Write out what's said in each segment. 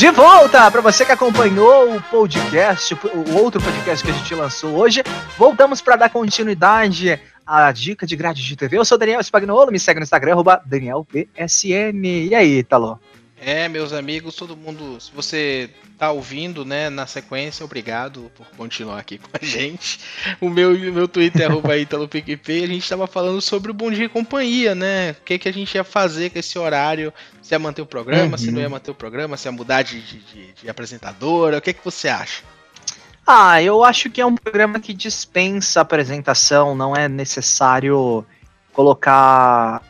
De volta para você que acompanhou o podcast, o outro podcast que a gente lançou hoje. Voltamos para dar continuidade à dica de grade de TV. Eu sou Daniel Spagnolo, me segue no Instagram, DanielBSN. E aí, Talô? É, meus amigos, todo mundo, se você tá ouvindo, né, na sequência, obrigado por continuar aqui com a gente. O meu, meu Twitter é arroba PicPay, a gente tava falando sobre o Bom Dia e Companhia, né? O que, que a gente ia fazer com esse horário, se ia manter o programa, uhum. se não ia manter o programa, se ia mudar de, de, de apresentadora, o que, que você acha? Ah, eu acho que é um programa que dispensa apresentação, não é necessário colocar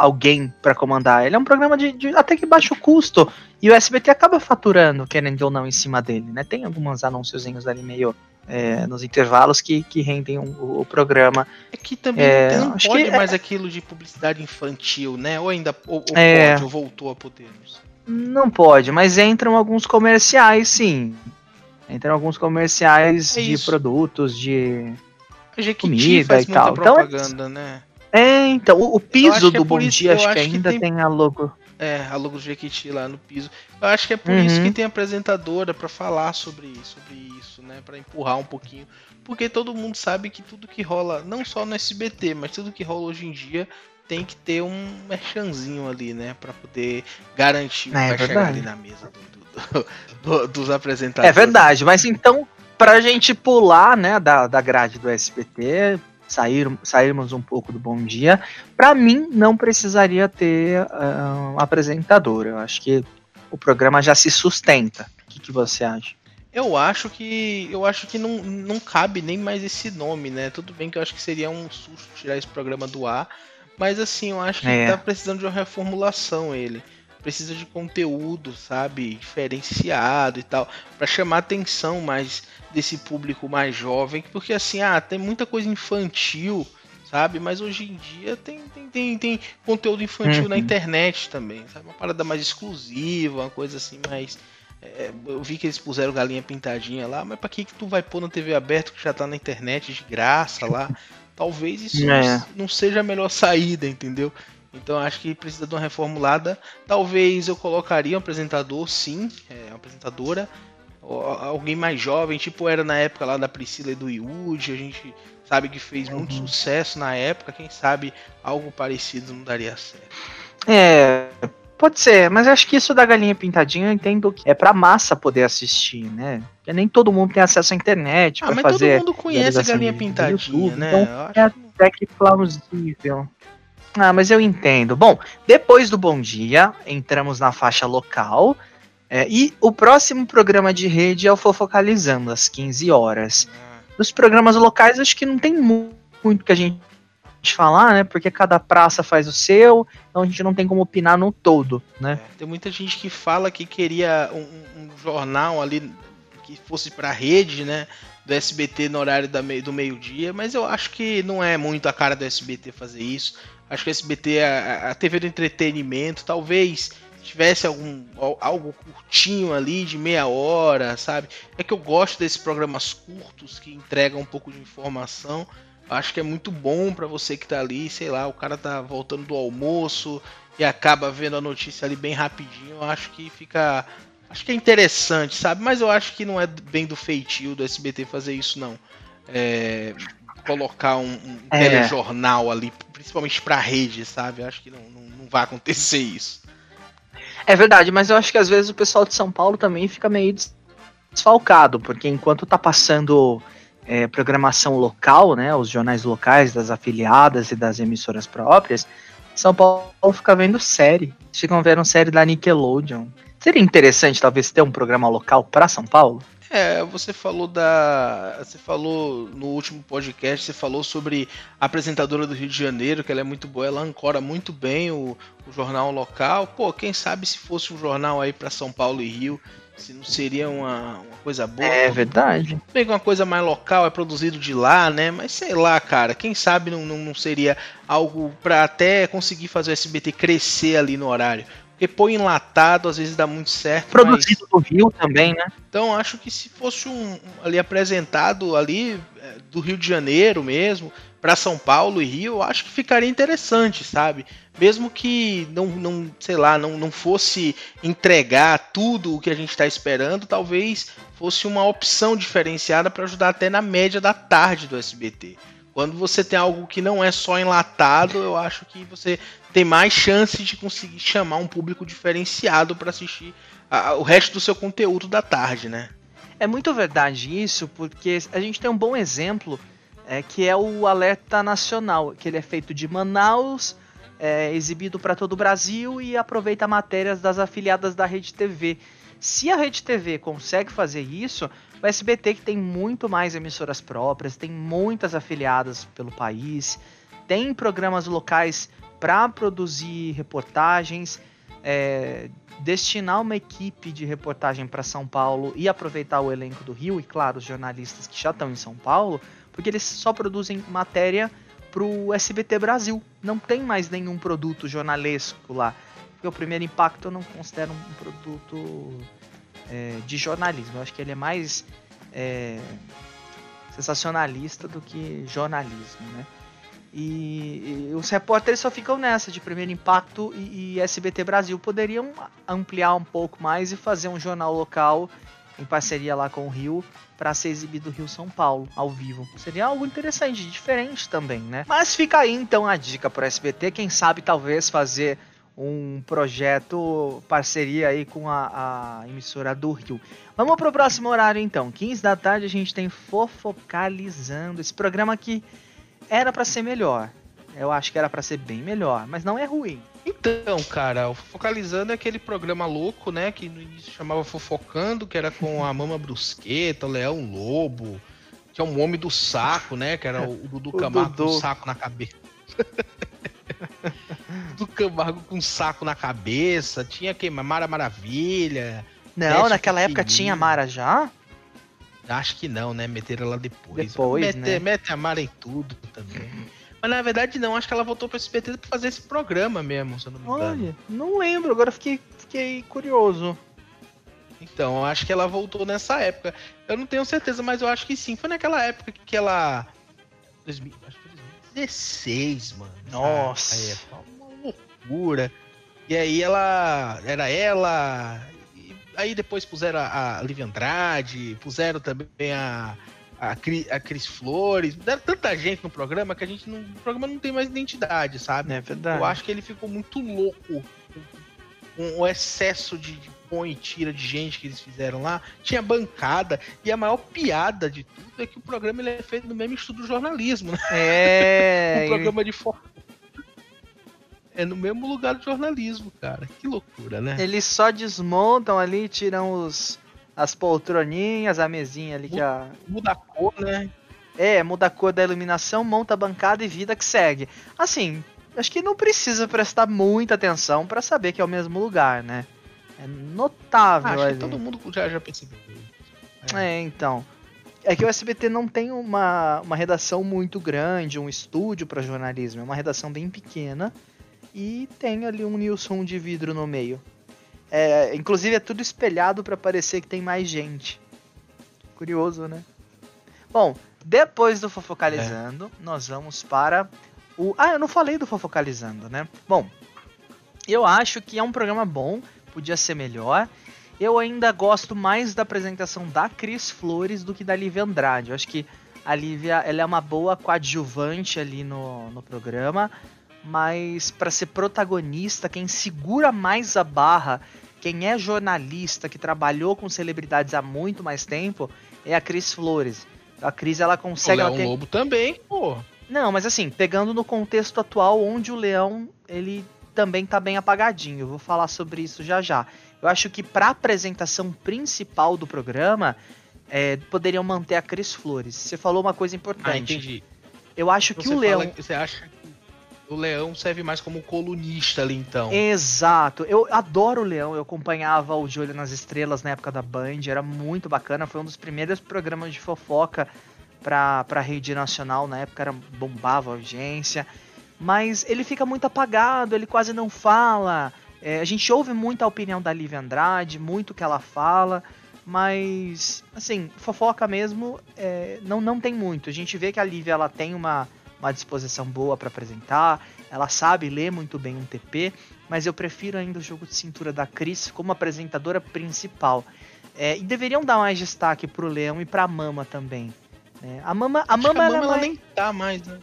alguém para comandar. Ele é um programa de, de, até que baixo custo. E o SBT acaba faturando, querendo ou não, em cima dele, né? Tem alguns anúnciozinhos ali meio é, nos intervalos que, que rendem o, o programa. É que também é, não pode é mais é... aquilo de publicidade infantil, né? Ou ainda ou, ou é. pode, ou voltou a poder. Não pode, mas entram alguns comerciais, sim. Entram alguns comerciais é de produtos, de comida e tal. Então, propaganda, então, né? É, então, o, o piso do é Bom isso, Dia acho que ainda que tem... tem... a logo. É, a logo do Jequiti lá no piso. Eu acho que é por uhum. isso que tem apresentadora para falar sobre, sobre isso, né? para empurrar um pouquinho. Porque todo mundo sabe que tudo que rola, não só no SBT, mas tudo que rola hoje em dia tem que ter um merchanzinho ali, né? para poder garantir que é, vai verdade. chegar ali na mesa do, do, do, dos apresentadores. É verdade, mas então, pra gente pular, né, da, da grade do SBT, sair, sairmos um pouco do Bom Dia, para mim não precisaria ter uh, um apresentador. Eu acho que o programa já se sustenta. O que, que você acha? Eu acho que eu acho que não, não cabe nem mais esse nome, né? Tudo bem que eu acho que seria um susto tirar esse programa do ar, mas assim, eu acho que é. tá precisando de uma reformulação ele precisa de conteúdo, sabe, diferenciado e tal, para chamar atenção mais desse público mais jovem, porque assim, ah, tem muita coisa infantil, sabe, mas hoje em dia tem, tem, tem, tem conteúdo infantil uhum. na internet também, sabe, uma parada mais exclusiva, uma coisa assim mais é, eu vi que eles puseram galinha pintadinha lá, mas para que que tu vai pôr na TV aberta que já tá na internet de graça lá? Talvez isso é. não seja a melhor saída, entendeu? Então acho que precisa de uma reformulada. Talvez eu colocaria um apresentador, sim, é, uma apresentadora, alguém mais jovem, tipo era na época lá da Priscila e do Yudi, a gente sabe que fez uhum. muito sucesso na época, quem sabe algo parecido não daria certo. É, pode ser, mas acho que isso da galinha pintadinha eu entendo que é pra massa poder assistir, né? Porque nem todo mundo tem acesso à internet ah, mas fazer. Todo mundo conhece a galinha pintadinha, YouTube, né? Então é até que plausível. Ah, mas eu entendo. Bom, depois do Bom Dia, entramos na faixa local. É, e o próximo programa de rede é o Fofocalizando, às 15 horas. Nos programas locais, acho que não tem muito que a gente falar, né? Porque cada praça faz o seu, então a gente não tem como opinar no todo, né? É, tem muita gente que fala que queria um, um jornal ali que fosse para rede, né? Do SBT no horário do meio-dia, mas eu acho que não é muito a cara do SBT fazer isso. Acho que o SBT, a, a TV do entretenimento, talvez tivesse algum algo curtinho ali de meia hora, sabe? É que eu gosto desses programas curtos que entregam um pouco de informação. Acho que é muito bom para você que tá ali, sei lá, o cara tá voltando do almoço e acaba vendo a notícia ali bem rapidinho. Acho que fica acho que é interessante, sabe? Mas eu acho que não é bem do feitio do SBT fazer isso não. É, colocar um, um é. telejornal ali, principalmente pra rede, sabe? Eu acho que não, não, não vai acontecer isso. É verdade, mas eu acho que às vezes o pessoal de São Paulo também fica meio desfalcado, porque enquanto tá passando é, programação local, né, os jornais locais das afiliadas e das emissoras próprias, São Paulo fica vendo série. Ficam vendo série da Nickelodeon. Seria interessante talvez ter um programa local para São Paulo? É, você falou da. Você falou no último podcast, você falou sobre a apresentadora do Rio de Janeiro, que ela é muito boa, ela ancora muito bem o, o jornal local. Pô, quem sabe se fosse um jornal aí para São Paulo e Rio, se não seria uma, uma coisa boa. É verdade. Bem uma coisa mais local, é produzido de lá, né? Mas sei lá, cara, quem sabe não, não, não seria algo para até conseguir fazer o SBT crescer ali no horário. Porque põe enlatado, às vezes dá muito certo. Produzido mas... do Rio também, né? Então acho que se fosse um, ali apresentado ali é, do Rio de Janeiro mesmo, para São Paulo e Rio, acho que ficaria interessante, sabe? mesmo que não, não sei lá, não, não fosse entregar tudo o que a gente está esperando, talvez fosse uma opção diferenciada para ajudar até na média da tarde do SBT. Quando você tem algo que não é só enlatado, eu acho que você tem mais chance de conseguir chamar um público diferenciado para assistir a, o resto do seu conteúdo da tarde, né? É muito verdade isso, porque a gente tem um bom exemplo é, que é o Alerta Nacional, que ele é feito de Manaus, é, exibido para todo o Brasil e aproveita matérias das afiliadas da Rede TV. Se a Rede TV consegue fazer isso, o SBT que tem muito mais emissoras próprias, tem muitas afiliadas pelo país, tem programas locais para produzir reportagens, é, destinar uma equipe de reportagem para São Paulo e aproveitar o elenco do Rio e, claro, os jornalistas que já estão em São Paulo, porque eles só produzem matéria para o SBT Brasil. Não tem mais nenhum produto jornalesco lá. Porque o primeiro impacto eu não considero um produto é, de jornalismo. Eu acho que ele é mais é, sensacionalista do que jornalismo, né? E, e, os repórteres só ficam nessa de primeiro impacto e, e, SBT Brasil poderiam ampliar um pouco mais e fazer um jornal local em parceria lá com o Rio para ser exibido Rio São Paulo ao vivo. Seria algo interessante, diferente também, né? Mas fica aí então a dica para SBT, quem sabe talvez fazer um projeto parceria aí com a, a emissora do Rio. Vamos pro próximo horário então, 15 da tarde a gente tem Fofocalizando, esse programa que era para ser melhor. Eu acho que era para ser bem melhor, mas não é ruim. Então, cara, o Focalizando é aquele programa louco, né? Que no início chamava Fofocando, que era com a Mama Brusqueta, o Leão Lobo, que é um homem do saco, né? Que era o Dudu Camargo com um saco na cabeça. Dudu Camargo com um saco na cabeça. Tinha quem? Mara Maravilha. Não, naquela época tinha Mara já? Acho que não, né? Meteram ela depois. Depois, mete, né? Mete a Mara em tudo também. Mas na verdade não, acho que ela voltou esse SBT pra fazer esse programa mesmo, se eu não me engano. Olha, não lembro, agora fiquei, fiquei curioso. Então, acho que ela voltou nessa época. Eu não tenho certeza, mas eu acho que sim. Foi naquela época que ela. 2000, acho que foi 2016, mano. Nossa. Aí, loucura. E aí ela. Era ela. aí depois puseram a, a Liv Andrade, puseram também a a, Cris, a Cris Flores, deram tanta gente no programa que a gente não, o programa não tem mais identidade, sabe? É verdade. Eu acho que ele ficou muito louco com o excesso de, de põe e tira de gente que eles fizeram lá. Tinha bancada e a maior piada de tudo é que o programa ele é feito no mesmo estudo jornalismo, né? É. um programa de forma é no mesmo lugar do jornalismo, cara. Que loucura, né? Eles só desmontam ali, tiram os as poltroninhas, a mesinha ali que a. Muda a cor, né? É, muda a cor da iluminação, monta a bancada e vida que segue. Assim, acho que não precisa prestar muita atenção para saber que é o mesmo lugar, né? É notável. Acho ali. que todo mundo já, já percebeu. É. é, então. É que o SBT não tem uma, uma redação muito grande, um estúdio para jornalismo. É uma redação bem pequena. E tem ali um Nilson de vidro no meio. É, inclusive é tudo espelhado para parecer que tem mais gente. Curioso, né? Bom, depois do Fofocalizando, é. nós vamos para o. Ah, eu não falei do Fofocalizando, né? Bom, eu acho que é um programa bom, podia ser melhor. Eu ainda gosto mais da apresentação da Cris Flores do que da Lívia Andrade. Eu acho que a Lívia ela é uma boa coadjuvante ali no, no programa mas para ser protagonista, quem segura mais a barra, quem é jornalista, que trabalhou com celebridades há muito mais tempo, é a Cris Flores. A Cris ela consegue. O Leão ter... Lobo também, pô. Não, mas assim, pegando no contexto atual, onde o Leão ele também tá bem apagadinho. Eu vou falar sobre isso já já. Eu acho que para apresentação principal do programa, é, poderiam manter a Cris Flores. Você falou uma coisa importante. Ah, entendi. Eu acho que o Leão. você acha o Leão serve mais como colunista ali, então. Exato. Eu adoro o Leão. Eu acompanhava o De Olho nas Estrelas na época da Band. Era muito bacana. Foi um dos primeiros programas de fofoca pra, pra rede nacional. Na época era, bombava a audiência. Mas ele fica muito apagado. Ele quase não fala. É, a gente ouve muito a opinião da Lívia Andrade. Muito que ela fala. Mas, assim, fofoca mesmo é, não, não tem muito. A gente vê que a Lívia ela tem uma uma disposição boa para apresentar, ela sabe ler muito bem um TP, mas eu prefiro ainda o jogo de cintura da Cris como apresentadora principal. É, e deveriam dar mais destaque pro Leão e pra Mama também. Né? A Mama, a Mama, a Mama ela, ela nem tá mais, né?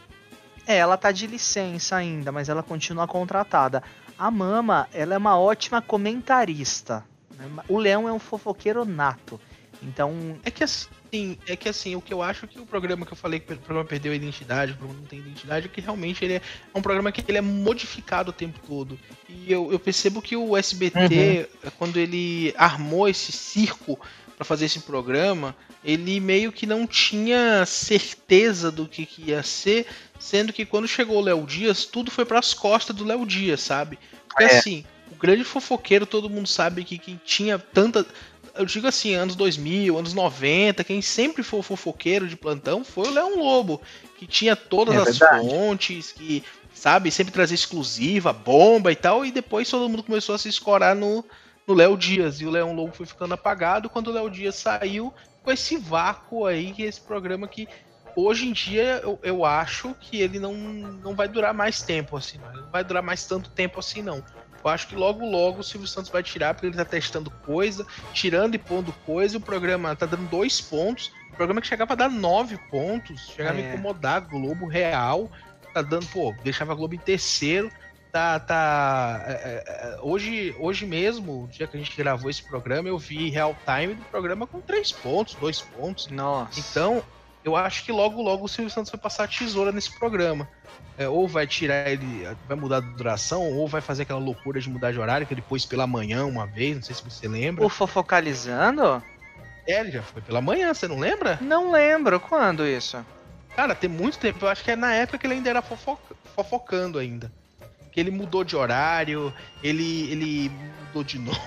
É, ela tá de licença ainda, mas ela continua contratada. A Mama, ela é uma ótima comentarista. Né? O Leão é um fofoqueiro nato. Então. É que assim, é que assim, o que eu acho que o programa que eu falei que o programa perdeu a identidade, o programa não tem identidade, é que realmente ele é um programa que ele é modificado o tempo todo. E eu, eu percebo que o SBT, uhum. quando ele armou esse circo para fazer esse programa, ele meio que não tinha certeza do que, que ia ser, sendo que quando chegou o Léo Dias, tudo foi para as costas do Léo Dias, sabe? Porque é. assim, o grande fofoqueiro, todo mundo sabe que quem tinha tanta. Eu digo assim, anos 2000, anos 90, quem sempre foi o fofoqueiro de plantão foi o Leão Lobo, que tinha todas é as verdade. fontes, que, sabe, sempre trazia exclusiva, bomba e tal, e depois todo mundo começou a se escorar no, Léo Dias, e o Leão Lobo foi ficando apagado, quando o Léo Dias saiu, com esse vácuo aí, que é esse programa que hoje em dia eu, eu acho que ele não, não vai durar mais tempo assim, não. não vai durar mais tanto tempo assim não. Eu acho que logo logo o Silvio Santos vai tirar, porque ele tá testando coisa, tirando e pondo coisa, e o programa tá dando dois pontos. O programa que chegava a dar nove pontos, chegava é. a incomodar Globo Real, tá dando, pô, deixava a Globo em terceiro. Tá, tá. É, é, é, hoje, hoje mesmo, o dia que a gente gravou esse programa, eu vi real time do programa com três pontos, dois pontos. Nossa. Então, eu acho que logo, logo o Silvio Santos vai passar a tesoura nesse programa. É, ou vai tirar ele, vai mudar a duração, ou vai fazer aquela loucura de mudar de horário que ele pôs pela manhã uma vez, não sei se você lembra. O Fofocalizando? É, ele já foi pela manhã, você não lembra? Não lembro, quando isso? Cara, tem muito tempo, eu acho que é na época que ele ainda era fofoca, fofocando ainda. Que ele mudou de horário, ele, ele mudou de nome.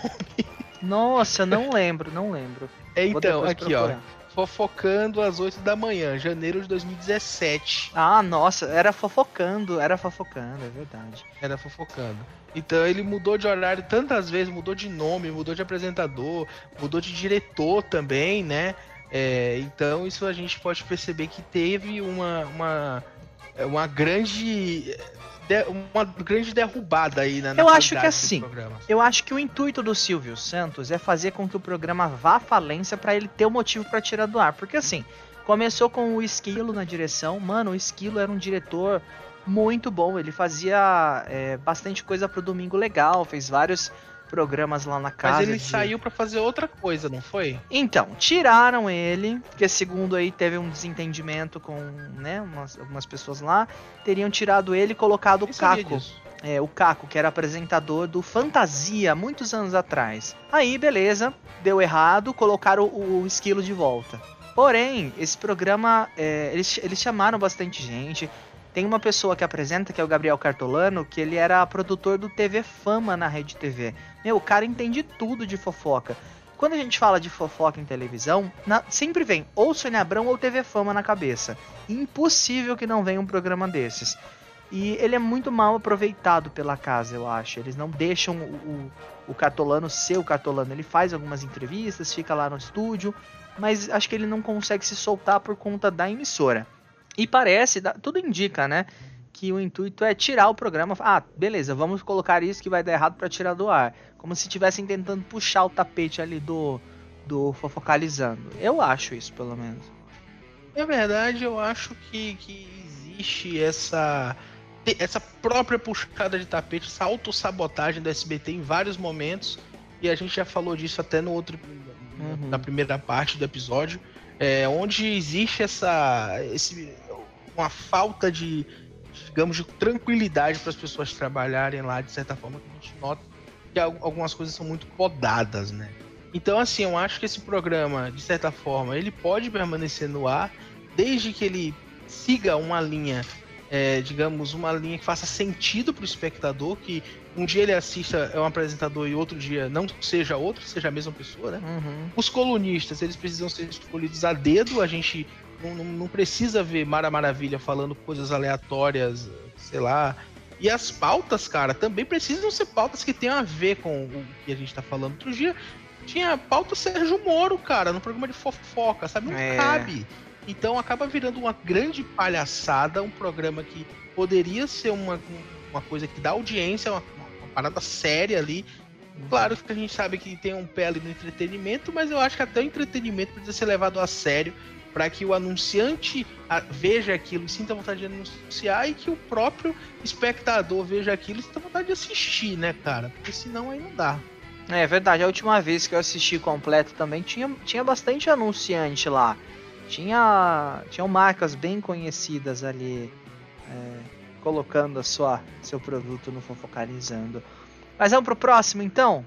Nossa, não lembro, não lembro. É, então, aqui procurar. ó. Fofocando às 8 da manhã, janeiro de 2017. Ah, nossa, era fofocando, era fofocando, é verdade. Era fofocando. Então ele mudou de horário tantas vezes, mudou de nome, mudou de apresentador, mudou de diretor também, né? É, então isso a gente pode perceber que teve uma, uma, uma grande uma grande derrubada aí na, Eu acho que assim, eu acho que o intuito do Silvio Santos é fazer com que o programa vá à falência para ele ter o um motivo para tirar do ar, porque assim, começou com o Esquilo na direção, mano, o Esquilo era um diretor muito bom, ele fazia é, bastante coisa pro Domingo Legal, fez vários programas lá na casa. Mas ele de... saiu para fazer outra coisa, não foi? Então, tiraram ele, porque segundo aí teve um desentendimento com, né, umas, algumas pessoas lá, teriam tirado ele e colocado o Caco. É, o Caco, que era apresentador do Fantasia muitos anos atrás. Aí, beleza, deu errado, colocaram o, o esquilo de volta. Porém, esse programa, é, eles, eles chamaram bastante gente, tem uma pessoa que apresenta, que é o Gabriel Cartolano, que ele era produtor do TV Fama na Rede TV. Meu, o cara entende tudo de fofoca. Quando a gente fala de fofoca em televisão, na, sempre vem ou Sônia Abrão ou TV Fama na cabeça. Impossível que não venha um programa desses. E ele é muito mal aproveitado pela casa, eu acho. Eles não deixam o, o, o Cartolano ser o Cartolano. Ele faz algumas entrevistas, fica lá no estúdio, mas acho que ele não consegue se soltar por conta da emissora. E parece, tudo indica, né? Que o intuito é tirar o programa. Ah, beleza, vamos colocar isso que vai dar errado para tirar do ar. Como se estivessem tentando puxar o tapete ali do, do fofocalizando. Eu acho isso, pelo menos. É verdade, eu acho que, que existe essa essa própria puxada de tapete, essa autossabotagem do SBT em vários momentos. E a gente já falou disso até no outro uhum. na primeira parte do episódio é, onde existe essa esse, uma falta de digamos de tranquilidade para as pessoas trabalharem lá de certa forma que a gente nota que algumas coisas são muito podadas, né? Então assim, eu acho que esse programa de certa forma ele pode permanecer no ar desde que ele siga uma linha é, digamos, uma linha que faça sentido para o espectador, que um dia ele assista é um apresentador e outro dia não seja outro, seja a mesma pessoa, né? Uhum. Os colunistas, eles precisam ser escolhidos a dedo, a gente não, não, não, precisa ver Mara Maravilha falando coisas aleatórias, sei lá. E as pautas, cara, também precisam ser pautas que tenham a ver com o que a gente tá falando. Outro dia tinha pauta Sérgio Moro, cara, no programa de fofoca, sabe? Não é. cabe. Então acaba virando uma grande palhaçada, um programa que poderia ser uma, uma coisa que dá audiência, uma, parada séria ali. Claro que a gente sabe que tem um pé ali no entretenimento, mas eu acho que até o entretenimento precisa ser levado a sério para que o anunciante veja aquilo e sinta vontade de anunciar e que o próprio espectador veja aquilo e sinta vontade de assistir, né, cara? Porque senão aí não dá. É verdade, a última vez que eu assisti completo também tinha, tinha bastante anunciante lá. Tinha, tinham marcas bem conhecidas ali é, colocando a sua, seu produto no Fofocalizando. Mas vamos pro próximo então?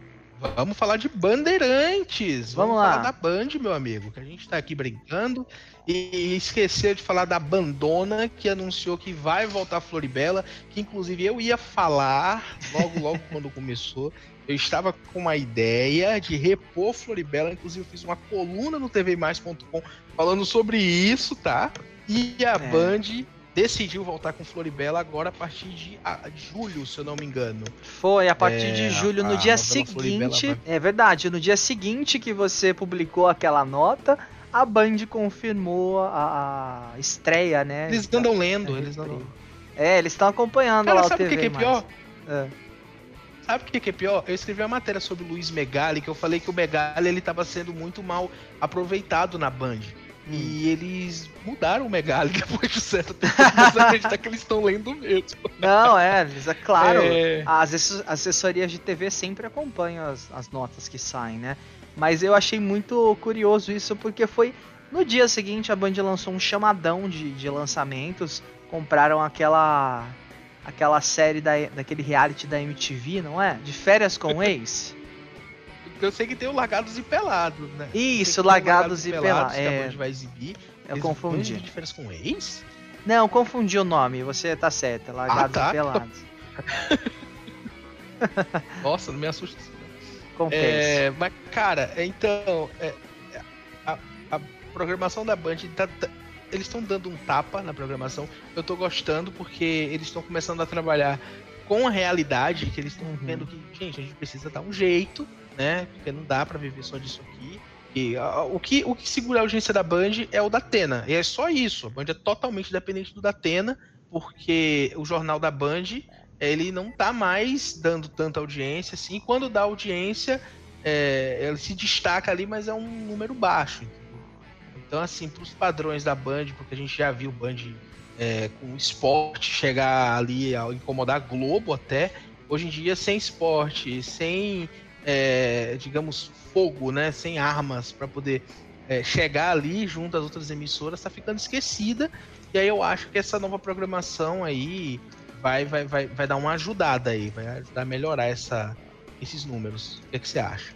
Vamos falar de Bandeirantes. Vamos, Vamos lá. falar da Band, meu amigo, que a gente tá aqui brincando e esqueceu de falar da Bandona, que anunciou que vai voltar a Floribela, que inclusive eu ia falar logo, logo quando começou. Eu estava com uma ideia de repor Floribela, inclusive eu fiz uma coluna no tvmais.com falando sobre isso, tá? E a é. Band decidiu voltar com Floribela agora a partir de a, julho, se eu não me engano. Foi, a partir é, de julho, no a, dia a seguinte. Vai... É verdade, no dia seguinte que você publicou aquela nota, a Band confirmou a, a estreia, né? Eles andam lendo, eles andam. É, eles estão acompanhando Cara, lá sabe o que, que é pior? É. Sabe o que, que é pior? Eu escrevi uma matéria sobre o Luiz Megali, que eu falei que o Megali ele estava sendo muito mal aproveitado na Band. Hum. E eles mudaram o Megali depois de certo tempo, mas acreditar que eles estão lendo mesmo. Não, é, eles, é claro. É... As assessorias de TV sempre acompanham as, as notas que saem, né? Mas eu achei muito curioso isso, porque foi no dia seguinte a Band lançou um chamadão de, de lançamentos. Compraram aquela aquela série da, daquele reality da MTV, não é? De férias com ex. Eu sei que tem o Largados e Pelados, né? Isso, Largados, e Pelados. É... Que é. vai exibir. Eu confundi. Férias com ex? Não, confundi o nome. Você tá certo. Largados ah, tá. e Pelados. Nossa, não me assusta. É, mas, cara, então, é, a, a, programação da Band tá, tá, eles estão dando um tapa na programação. Eu tô gostando porque eles estão começando a trabalhar com a realidade, que eles estão uhum. vendo que, gente, a gente precisa dar um jeito né? Porque não dá para viver só disso aqui. E o, que, o que segura a audiência da Band é o da Atena. E é só isso. A Band é totalmente dependente do Datena, porque o jornal da Band ele não tá mais dando tanta audiência assim. Quando dá audiência, é, ele se destaca ali, mas é um número baixo. Então, assim, para os padrões da Band, porque a gente já viu Band é, com esporte chegar ali a incomodar a Globo até, hoje em dia sem esporte, sem é, digamos, fogo, né, sem armas para poder é, chegar ali junto às outras emissoras, está ficando esquecida. E aí eu acho que essa nova programação aí vai, vai, vai, vai dar uma ajudada aí, vai ajudar a melhorar essa, esses números. O que, é que você acha?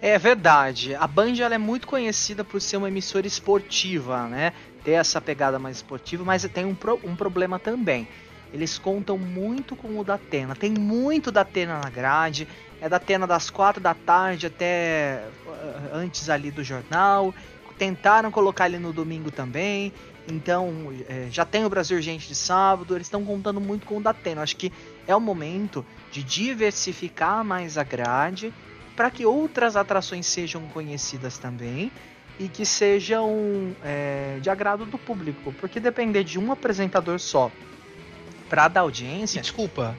É verdade. A Band ela é muito conhecida por ser uma emissora esportiva, né? Ter essa pegada mais esportiva, mas tem um, pro, um problema também. Eles contam muito com o da Atena. Tem muito da Atena na grade é da Atena das quatro da tarde até uh, antes ali do jornal. Tentaram colocar ele no domingo também. Então, é, já tem o Brasil Urgente de sábado. Eles estão contando muito com o da Atena. Acho que é o momento de diversificar mais a grade para que outras atrações sejam conhecidas também e que sejam é, de agrado do público. Porque depender de um apresentador só para dar audiência. Desculpa,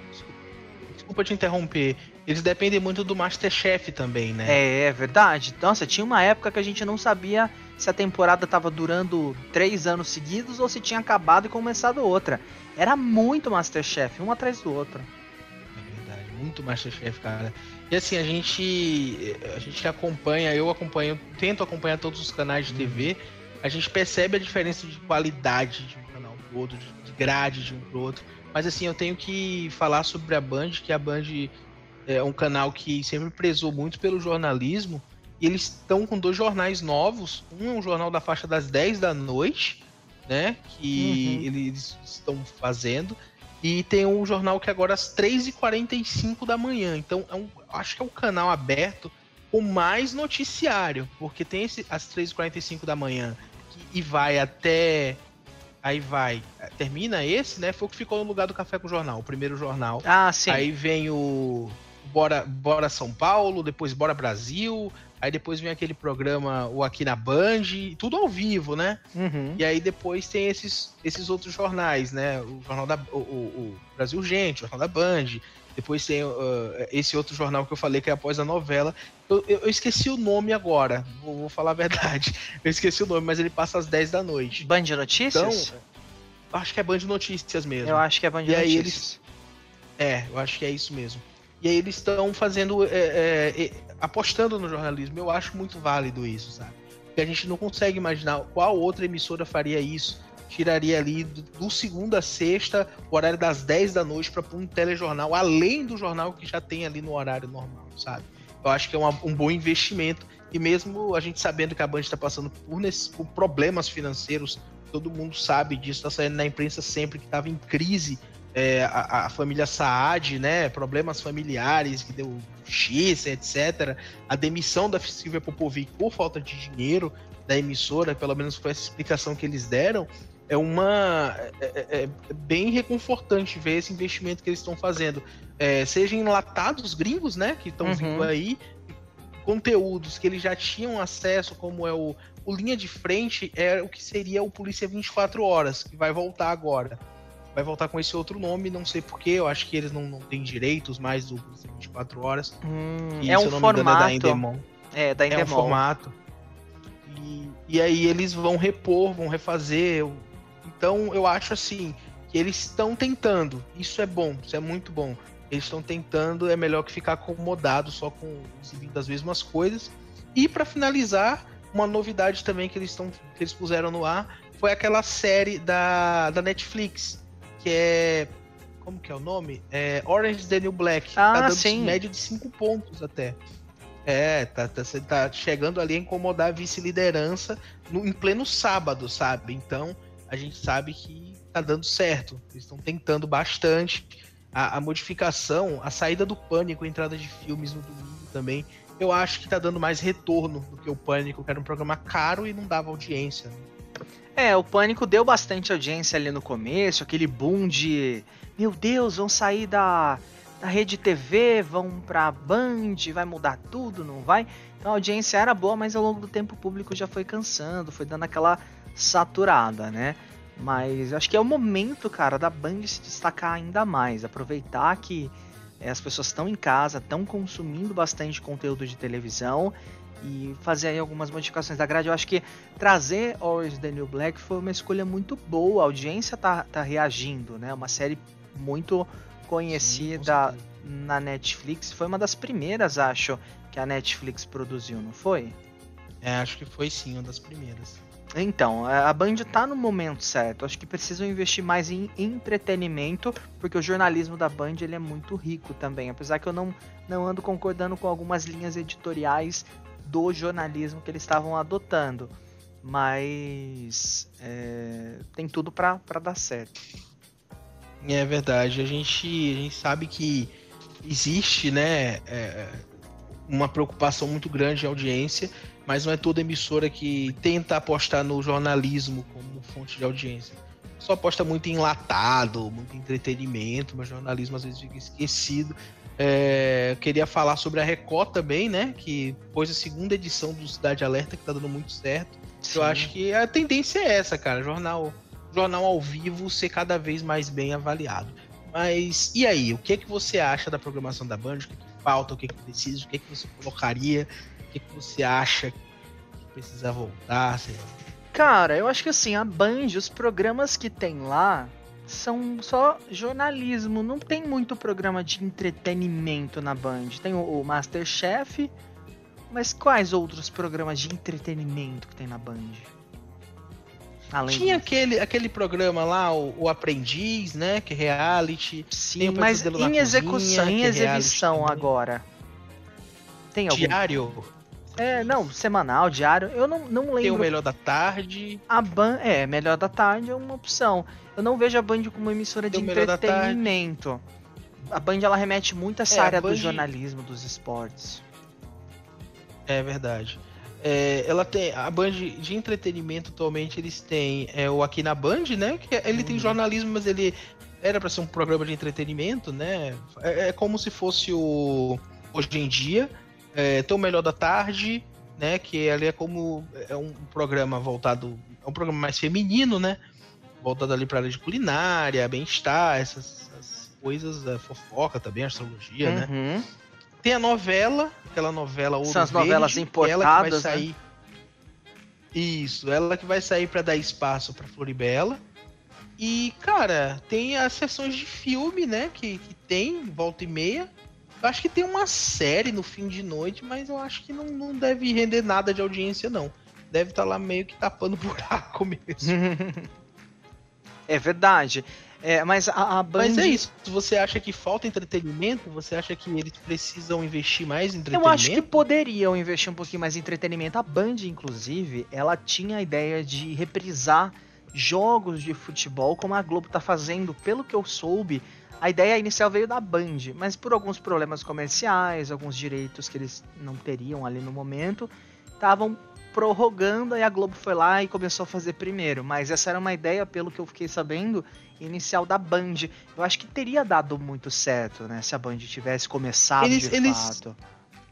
desculpa te interromper eles dependem muito do Masterchef também, né? É, é verdade. Nossa, tinha uma época que a gente não sabia se a temporada tava durando três anos seguidos ou se tinha acabado e começado outra. Era muito Masterchef, um atrás do outro. É verdade, muito Masterchef, cara. E assim, a gente a gente acompanha, eu acompanho, tento acompanhar todos os canais de TV, a gente percebe a diferença de qualidade de um canal pro outro, de grade de um pro outro. Mas assim, eu tenho que falar sobre a Band, que a Band é um canal que sempre prezou muito pelo jornalismo. E eles estão com dois jornais novos. Um é um jornal da faixa das 10 da noite, né? Que uhum. eles estão fazendo. E tem um jornal que agora às 3h45 da manhã. Então, é um, acho que é um canal aberto com mais noticiário. Porque tem esse às 3h45 da manhã que, e vai até. Aí vai. Termina esse, né? Foi o que ficou no lugar do Café com o Jornal, o primeiro jornal. Ah, sim. Aí vem o Bora, Bora São Paulo, depois Bora Brasil, aí depois vem aquele programa, o Aqui na Band, tudo ao vivo, né? Uhum. E aí depois tem esses, esses outros jornais, né? O jornal da o, o Brasil Gente, o jornal da Band, depois tem uh, esse outro jornal que eu falei que é após a novela. Eu, eu, eu esqueci o nome agora, vou, vou, falar a verdade. Eu esqueci o nome, mas ele passa às 10 da noite. Band Notícias? Então, acho que é Band Notícias mesmo. Eu acho que é Band e Notícias. Aí eles, é, eu acho que é isso mesmo. E aí eles estão fazendo. É, é, é, apostando no jornalismo. Eu acho muito válido isso, sabe? Porque a gente não consegue imaginar qual outra emissora faria isso. Tiraria ali do, do segunda a sexta, o horário das 10 da noite, para um telejornal, além do jornal que já tem ali no horário normal, sabe? Eu acho que é uma, um bom investimento. E mesmo a gente sabendo que a Band está passando por, nesse, por problemas financeiros, todo mundo sabe disso, está saindo na imprensa sempre que estava em crise é, a, a, família Saad, né, problemas familiares que deu X, etc. A demissão da Silvia Popovic por falta de dinheiro da emissora, pelo menos foi essa explicação que eles deram. É uma é, é, é bem reconfortante ver esse investimento que eles estão fazendo, é, seja enlatados gringos, né, que estão uhum. vindo aí, conteúdos que eles já tinham acesso, como é o, o linha de frente, é o que seria o Polícia 24 horas, que vai voltar agora vai voltar com esse outro nome, não sei porquê, eu acho que eles não, não têm direitos mais do 24 horas. Hum, é um formato. É da Endemol. É, da Endemol. É um formato. E, e aí eles vão repor, vão refazer. Então eu acho assim, que eles estão tentando. Isso é bom, isso é muito bom. Eles estão tentando, é melhor que ficar acomodado só com as mesmas coisas. E para finalizar, uma novidade também que eles, estão que eles puseram no ar foi aquela série da, da Netflix, que é. Como que é o nome? É Orange the New Black. Ah, tá dando sim. média de 5 pontos até. É, tá, tá, tá chegando ali a incomodar a vice-liderança em pleno sábado, sabe? Então, a gente sabe que tá dando certo. Eles estão tentando bastante. A, a, modificação, a saída do pânico, a entrada de filmes no domingo também, eu acho que tá dando mais retorno do que o pânico, que era um programa caro e não dava audiência. Né? É, o Pânico deu bastante audiência ali no começo, aquele boom de. Meu Deus, vão sair da, da rede TV, vão pra Band, vai mudar tudo, não vai? Então a audiência era boa, mas ao longo do tempo o público já foi cansando, foi dando aquela saturada, né? Mas acho que é o momento, cara, da Band se destacar ainda mais, aproveitar que é, as pessoas estão em casa, estão consumindo bastante conteúdo de televisão e fazer aí algumas modificações da grade. Eu acho que trazer Orange the New Black foi uma escolha muito boa. A audiência tá, tá reagindo, né? Uma série muito conhecida Sim, na Netflix. Foi uma das primeiras, acho, que a Netflix produziu, não foi? É, acho que foi sim, uma das primeiras. Então, a Band tá no momento certo. Acho que precisam investir mais em entretenimento, porque o jornalismo da Band ele é muito rico também. Apesar que eu não, não ando concordando com algumas linhas editoriais do jornalismo que eles estavam adotando. Mas é, tem tudo para dar certo. É verdade. A gente, a gente sabe que existe né, é, uma preocupação muito grande de audiência, mas não é toda emissora que tenta apostar no jornalismo como fonte de audiência. Só aposta muito em latado, muito entretenimento, mas jornalismo às vezes fica esquecido é, queria falar sobre a Record também, né? Que pôs a segunda edição do Cidade Alerta, que tá dando muito certo. Sim. Eu acho que a tendência é essa, cara. Jornal, jornal ao vivo ser cada vez mais bem avaliado. Mas e aí? O que é que você acha da programação da Band? O que, é que falta? O que, é que precisa? O que, é que você colocaria? O que, é que você acha que precisa voltar? Sei lá. Cara, eu acho que assim, a Band, os programas que tem lá, são só jornalismo, não tem muito programa de entretenimento na Band. Tem o, o Masterchef, mas quais outros programas de entretenimento que tem na Band? Além Tinha aquele, aquele programa lá, o, o, Aprendiz, né? Que é reality. Sim, mas em execução, em é exibição agora. Tem algum? Diário? É, não, semanal, diário. Eu não, não lembro. Tem o Melhor da Tarde. A Band, é, Melhor da Tarde é uma opção. Eu não vejo a Band como uma emissora de entretenimento. A Band ela remete muito a essa é, área Band... do jornalismo, dos esportes. É verdade. É, ela tem a Band de entretenimento atualmente eles têm é o aqui na Band, né? Que ele tem uhum. jornalismo, mas ele era para ser um programa de entretenimento, né? É, é, como se fosse o hoje em dia, é, tem o melhor da tarde, né? Que ali é como é um programa voltado, é um programa mais feminino, né? Voltado ali para área de culinária, bem-estar, essas, essas, coisas, a fofoca também, astrologia, né? uhum. né? Tem a novela, aquela novela Ouro São as Verde, novelas importadas, ela que vai sair. Né? Isso, ela que vai sair para dar espaço para Floribela. E, cara, tem as sessões de filme, né? Que, que tem, volta e meia. Eu acho que tem uma série no fim de noite, mas eu acho que não, não deve render nada de audiência, não. Deve estar tá lá meio que tapando buraco mesmo. é verdade. É, mas a, a Band... Mas é isso. Você acha que falta entretenimento? Você acha que eles precisam investir mais em entretenimento? Eu acho que poderiam investir um pouquinho mais em entretenimento. A Band, inclusive, ela tinha a ideia de reprisar jogos de futebol, como a Globo tá fazendo, pelo que eu soube, a ideia inicial veio da Band, mas por alguns problemas comerciais, alguns direitos que eles não teriam ali no momento, estavam prorrogando, aí a Globo foi lá e começou a fazer primeiro. Mas essa era uma ideia, pelo que eu fiquei sabendo, inicial da Band. Eu acho que teria dado muito certo, né? Se a Band tivesse começado eles, de eles, fato.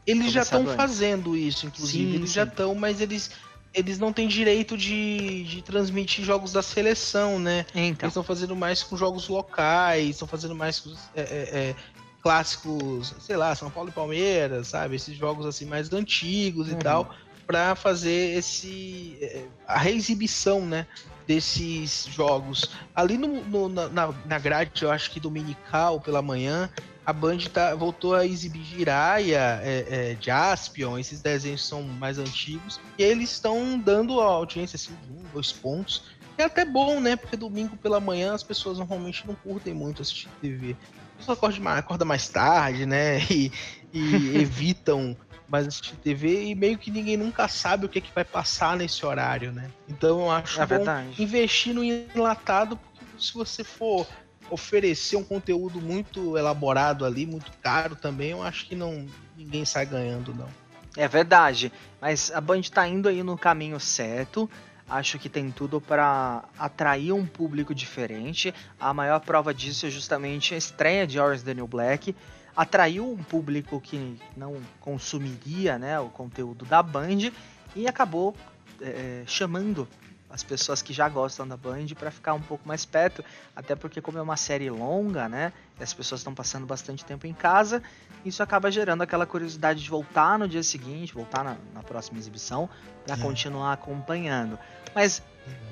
Eles já estão fazendo isso, inclusive. Sim, eles sim. já estão, mas eles eles não têm direito de, de transmitir jogos da seleção, né? Então. Eles estão fazendo mais com jogos locais, estão fazendo mais com é, é, é, clássicos, sei lá, São Paulo e Palmeiras, sabe? Esses jogos assim mais antigos uhum. e tal, para fazer esse é, a reexibição, né? Desses jogos. Ali no, no na, na grade, eu acho que dominical pela manhã, a Band tá, voltou a exibir Jiraya, é, é, Jaspion, esses desenhos são mais antigos, e eles estão dando a audiência assim, um, dois pontos. É até bom, né? Porque domingo pela manhã as pessoas normalmente não curtem muito assistir TV. A pessoa acorda, acorda mais tarde, né? E, e evitam mais assistir TV e meio que ninguém nunca sabe o que, é que vai passar nesse horário, né? Então eu acho é bom verdade. investir no enlatado, porque se você for oferecer um conteúdo muito elaborado ali, muito caro também, eu acho que não ninguém sai ganhando não. É verdade, mas a Band está indo aí no caminho certo. Acho que tem tudo para atrair um público diferente. A maior prova disso é justamente a estreia de Orange Daniel Black. Atraiu um público que não consumiria né, o conteúdo da Band e acabou é, chamando as pessoas que já gostam da Band para ficar um pouco mais perto, até porque como é uma série longa, né, e as pessoas estão passando bastante tempo em casa, isso acaba gerando aquela curiosidade de voltar no dia seguinte, voltar na, na próxima exibição, para é. continuar acompanhando. Mas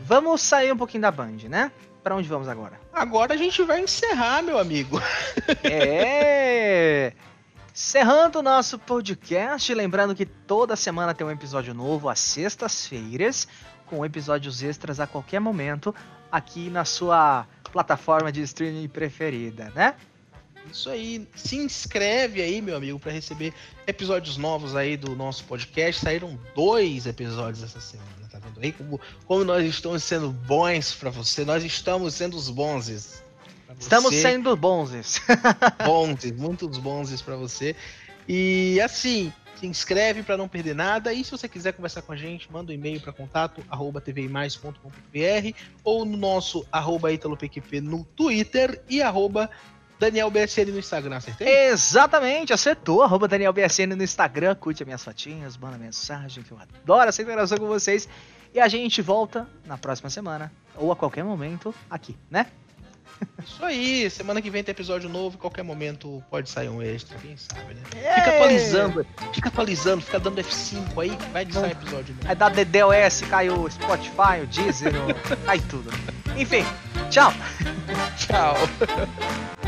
vamos sair um pouquinho da Band, né? Para onde vamos agora? Agora a gente vai encerrar, meu amigo. é! Encerrando o nosso podcast, lembrando que toda semana tem um episódio novo às sextas-feiras com episódios extras a qualquer momento aqui na sua plataforma de streaming preferida, né? Isso aí, se inscreve aí, meu amigo, para receber episódios novos aí do nosso podcast. Saíram dois episódios essa semana, tá vendo aí como, como nós estamos sendo bons para você? Nós estamos sendo os bonzes. Estamos sendo bonzes. bonzes, muitos bonzes para você. E assim, se inscreve para não perder nada. E se você quiser conversar com a gente, manda um e-mail para contato arroba tvmais.com.br ou no nosso arroba italopqp no Twitter e arroba DanielBSN no Instagram, acertei? Exatamente, acertou. Arroba DanielBSN no Instagram, curte as minhas fotinhas, manda mensagem, que eu adoro essa interação com vocês. E a gente volta na próxima semana, ou a qualquer momento, aqui, né? Isso aí, semana que vem tem episódio novo, qualquer momento pode sair um extra, quem sabe, né? Fica atualizando, fica atualizando, fica dando F5 aí, vai sair episódio novo. Aí dá DDoS, cai o Spotify, o Deezer, cai tudo. Enfim, tchau. tchau.